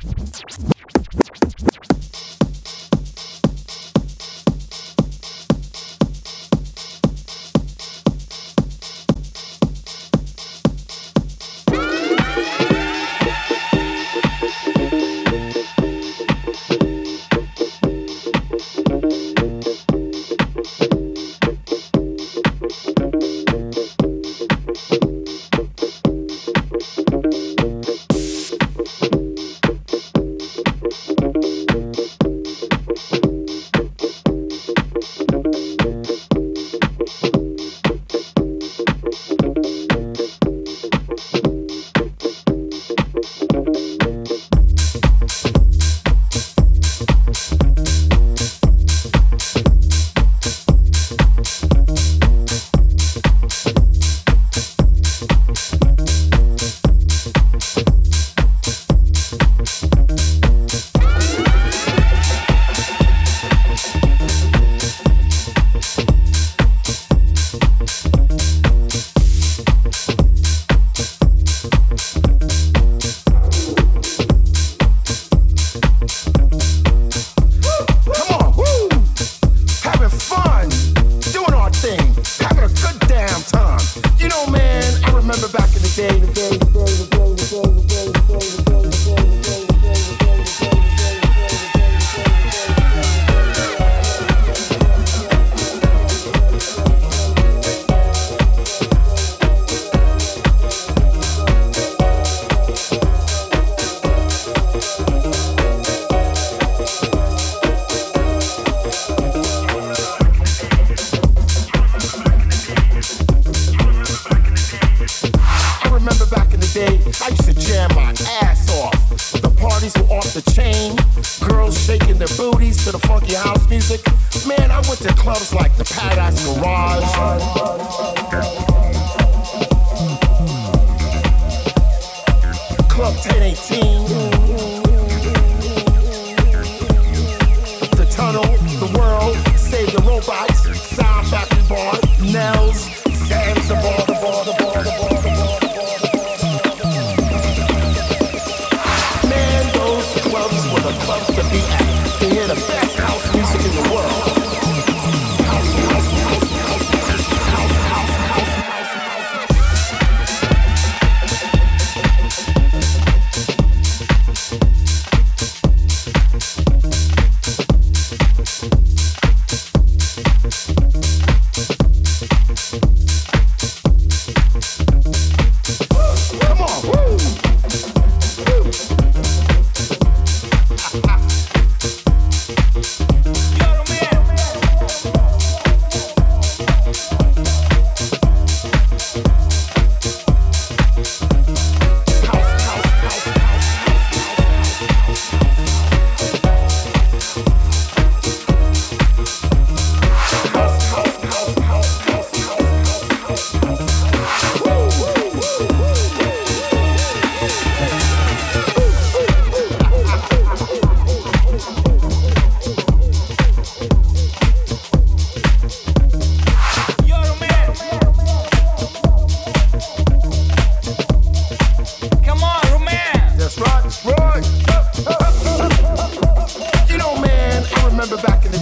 フフフフ。day, I used to jam my ass off. The parties were off the chain, girls shaking their booties to the funky house music. Man, I went to clubs like the Paradise Garage. Club 1018. The tunnel, the world, save the robots. the best house music in the world. Thank remember back in the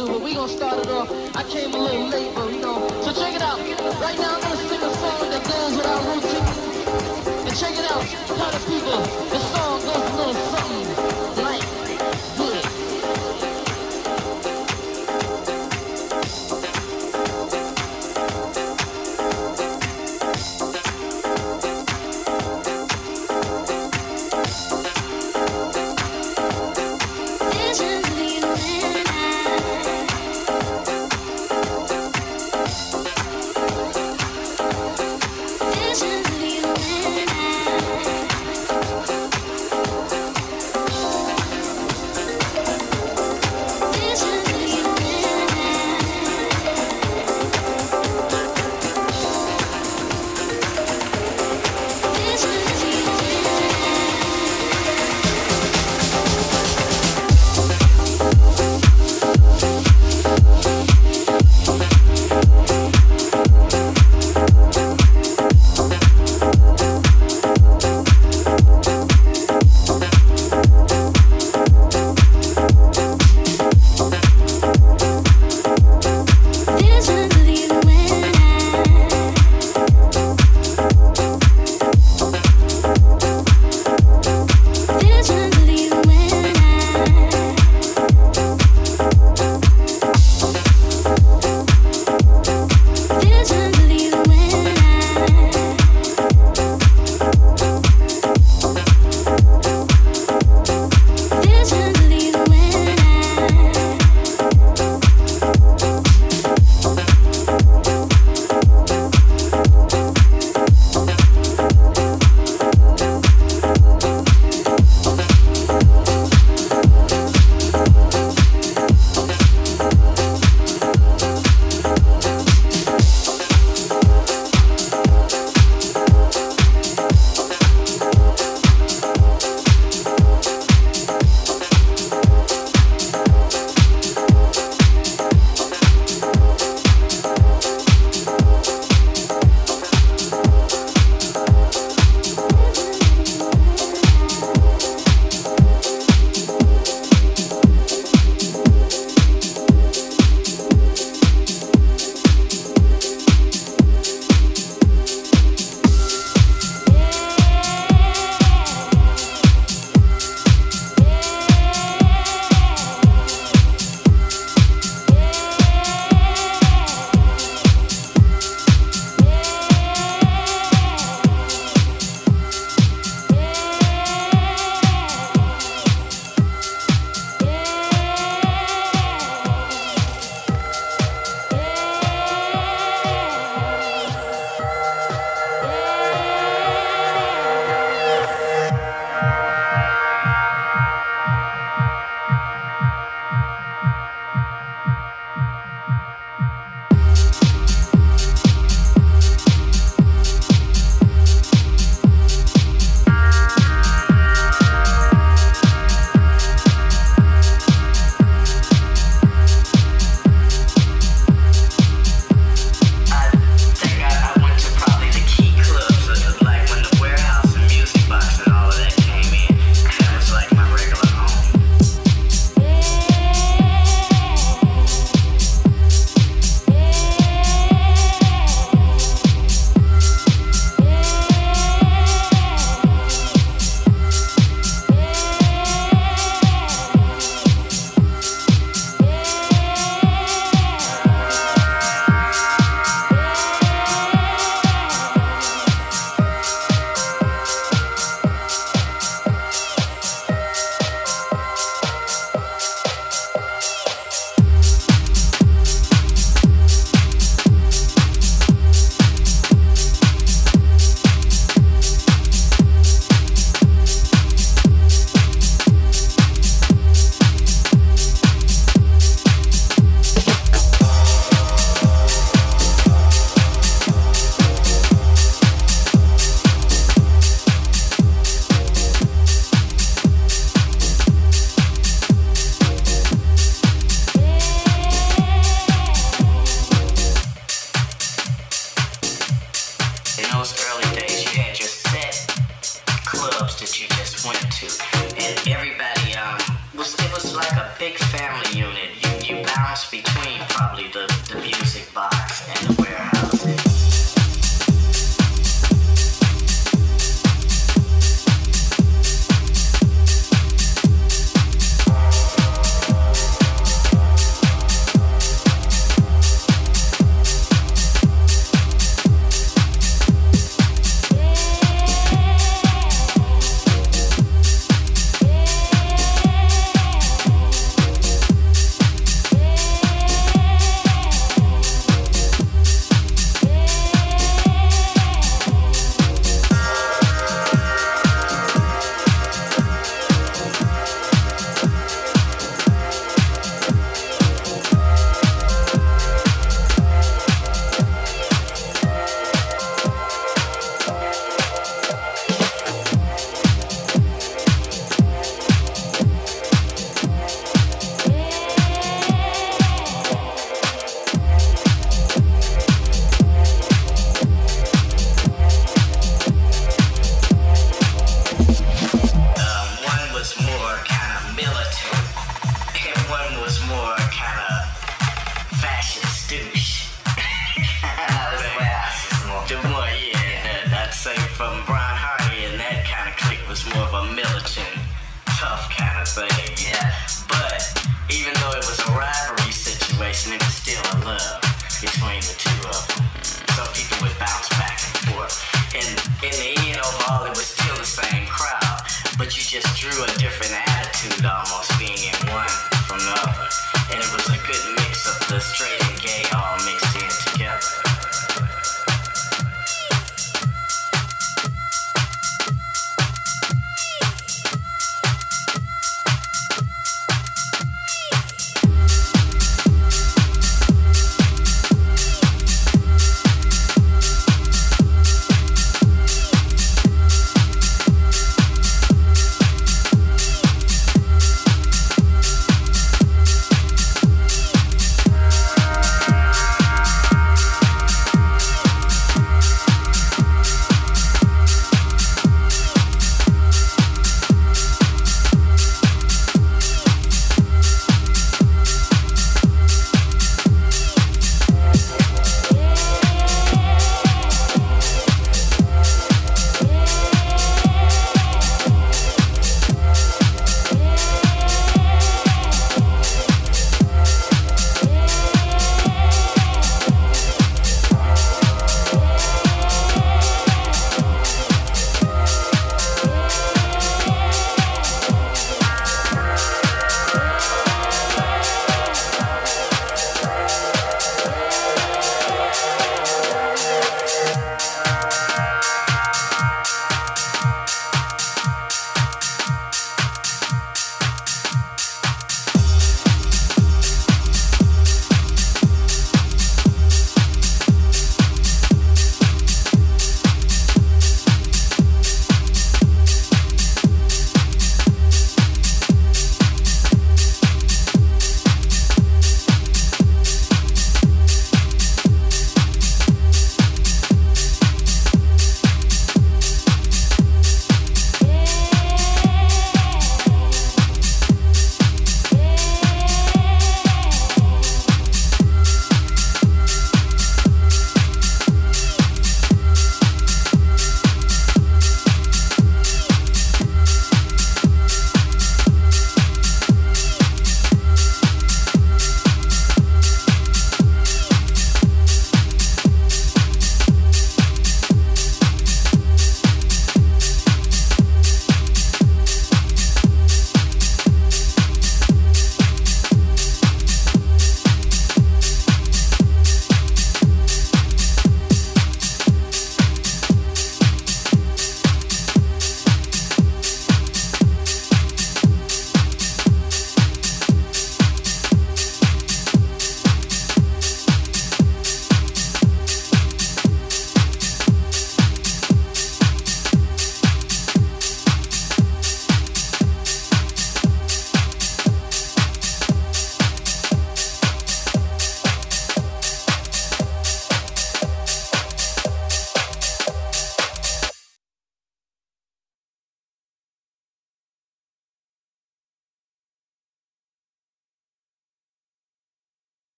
do, but we gonna start it off. I came a little late, but you know. So check it out. Right now I'm gonna sing a song that goes with our routine. And check it out, party people. Thing.